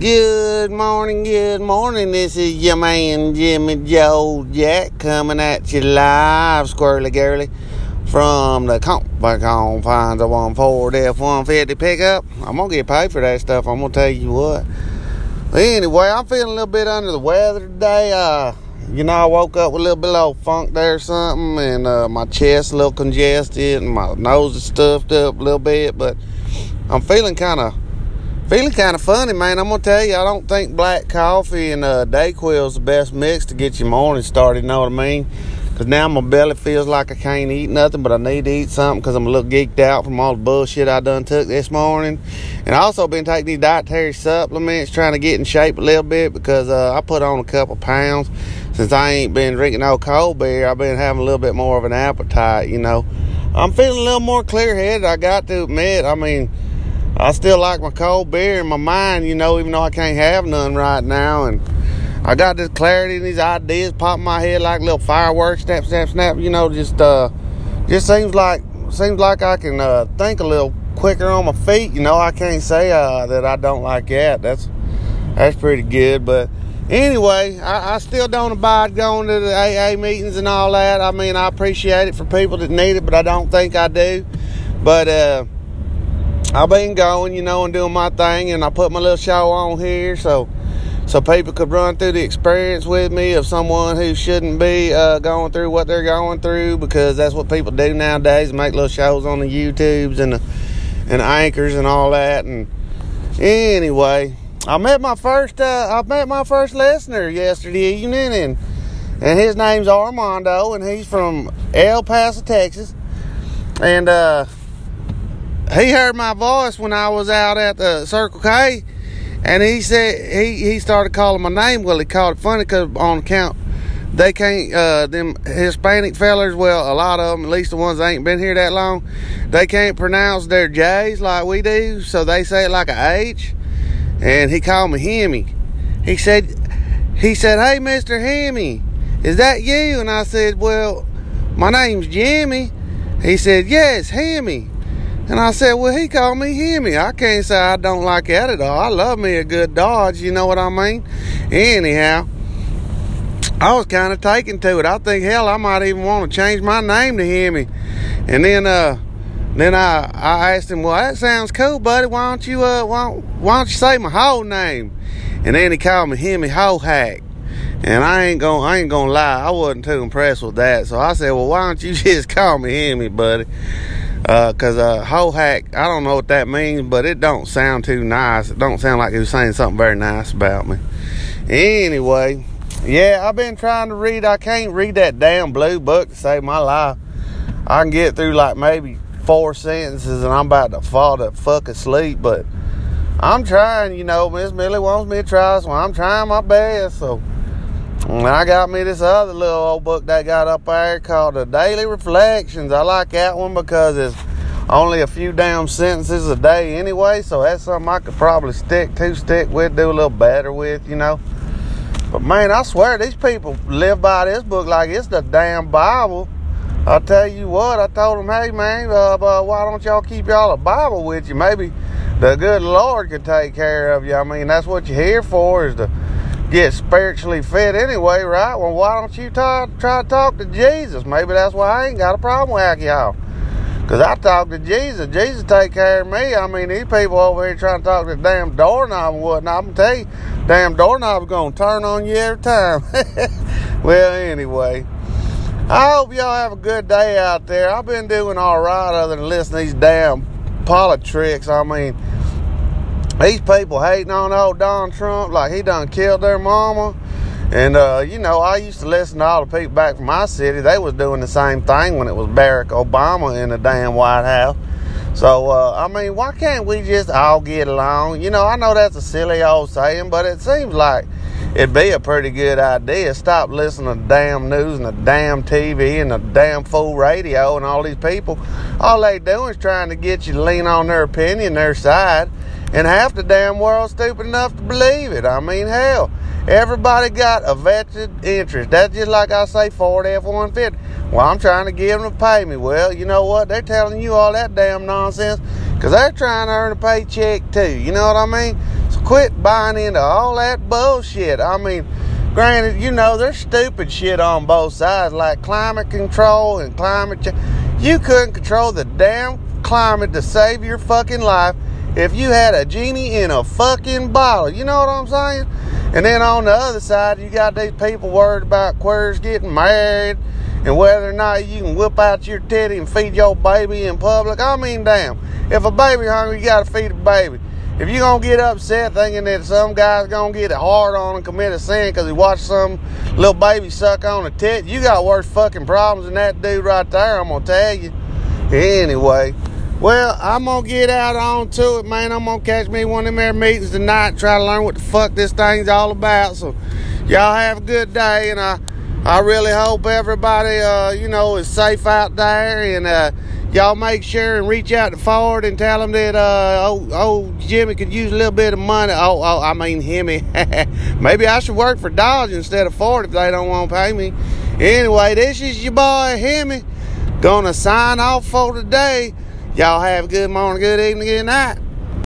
Good morning, good morning. This is your man Jimmy Joe Jack coming at you live, squirrely girly, from the comfort confines of 140 F-150 pickup. I'm gonna get paid for that stuff. I'm gonna tell you what. Anyway, I'm feeling a little bit under the weather today. Uh, you know, I woke up with a little bit of funk there or something, and uh, my chest a little congested, and my nose is stuffed up a little bit. But I'm feeling kind of Feeling kind of funny, man. I'm gonna tell you, I don't think black coffee and uh, Dayquil is the best mix to get your morning started. You know what I mean? Because now my belly feels like I can't eat nothing, but I need to eat something because I'm a little geeked out from all the bullshit I done took this morning. And I also been taking these dietary supplements, trying to get in shape a little bit because uh, I put on a couple pounds since I ain't been drinking no cold beer. I've been having a little bit more of an appetite, you know. I'm feeling a little more clear headed. I got to admit. I mean I still like my cold beer in my mind, you know, even though I can't have none right now. And I got this clarity and these ideas pop in my head like little fireworks, snap, snap, snap. You know, just uh, just seems like seems like I can uh, think a little quicker on my feet. You know, I can't say uh, that I don't like that. That's that's pretty good. But anyway, I, I still don't abide going to the AA meetings and all that. I mean, I appreciate it for people that need it, but I don't think I do. But uh I've been going, you know, and doing my thing, and I put my little show on here so so people could run through the experience with me of someone who shouldn't be uh, going through what they're going through because that's what people do nowadays make little shows on the YouTubes and the, and the anchors and all that. And anyway, I met my first uh, I met my first listener yesterday evening, and and his name's Armando, and he's from El Paso, Texas, and uh he heard my voice when I was out at the Circle K, and he said he he started calling my name. Well, he called it funny because on account they can't uh, them Hispanic fellers. Well, a lot of them, at least the ones that ain't been here that long, they can't pronounce their J's like we do, so they say it like a H. And he called me Hemi. He said he said, "Hey, Mister Hemi, is that you?" And I said, "Well, my name's Jimmy." He said, "Yes, Hemi." And I said, well, he called me Hemi. I can't say I don't like that at all. I love me a good Dodge, you know what I mean? Anyhow, I was kind of taken to it. I think, hell, I might even want to change my name to Hemi. And then, uh, then I, I asked him, well, that sounds cool, buddy. Why don't you, uh, why, why don't you say my whole name? And then he called me Hemi Hack. And I ain't gonna, I ain't gonna lie, I wasn't too impressed with that. So I said, well, why don't you just call me Hemi, buddy? Because uh, uh, hack, I don't know what that means, but it don't sound too nice. It don't sound like he was saying something very nice about me. Anyway, yeah, I've been trying to read. I can't read that damn blue book to save my life. I can get through like maybe four sentences and I'm about to fall to fuck asleep, but I'm trying, you know. Miss Millie wants me to try, so I'm trying my best. So and I got me this other little old book that got up there called The Daily Reflections. I like that one because it's only a few damn sentences a day anyway, so that's something I could probably stick to, stick with, do a little better with, you know. But man, I swear these people live by this book like it's the damn Bible. I'll tell you what, I told them, hey man, uh, uh, why don't y'all keep y'all a Bible with you? Maybe the good Lord could take care of you. I mean, that's what you're here for, is to get spiritually fed anyway, right? Well, why don't you try, try to talk to Jesus? Maybe that's why I ain't got a problem with alcohol. Because I talk to Jesus. Jesus take care of me. I mean, these people over here trying to talk to the damn doorknob and whatnot. I'm going to tell you, damn doorknob's going to turn on you every time. well, anyway. I hope y'all have a good day out there. I've been doing all right other than listening to these damn politics. I mean, these people hating on old Donald Trump like he done killed their mama. And, uh, you know, I used to listen to all the people back from my city. They was doing the same thing when it was Barack Obama in the damn White House. So, uh, I mean, why can't we just all get along? You know, I know that's a silly old saying, but it seems like it'd be a pretty good idea. Stop listening to damn news and the damn TV and the damn fool radio and all these people. All they doing is trying to get you to lean on their opinion, their side. And half the damn world stupid enough to believe it. I mean, hell, everybody got a vested interest. That's just like I say Ford F-150. Well, I'm trying to get them to pay me. Well, you know what? They're telling you all that damn nonsense because they're trying to earn a paycheck too. You know what I mean? So quit buying into all that bullshit. I mean, granted, you know, there's stupid shit on both sides, like climate control and climate change. You couldn't control the damn climate to save your fucking life if you had a genie in a fucking bottle. You know what I'm saying? And then on the other side, you got these people worried about queers getting married and whether or not you can whip out your titty and feed your baby in public. I mean, damn, if a baby hungry, you gotta feed a baby. If you're gonna get upset thinking that some guy's gonna get it hard on and commit a sin because he watched some little baby suck on a tit, you got worse fucking problems than that dude right there, I'm gonna tell you. Anyway, well, I'm gonna get out onto it, man. I'm gonna catch me one of them air meetings tonight try to learn what the fuck this thing's all about. So, y'all have a good day, and I, I really hope everybody, uh, you know, is safe out there, and uh, y'all make sure and reach out to Ford and tell them that uh, old, old Jimmy could use a little bit of money. Oh, oh I mean Hemi. Maybe I should work for Dodge instead of Ford if they don't want to pay me. Anyway, this is your boy Hemi. Gonna sign off for today. Y'all have a good morning, good evening, good night.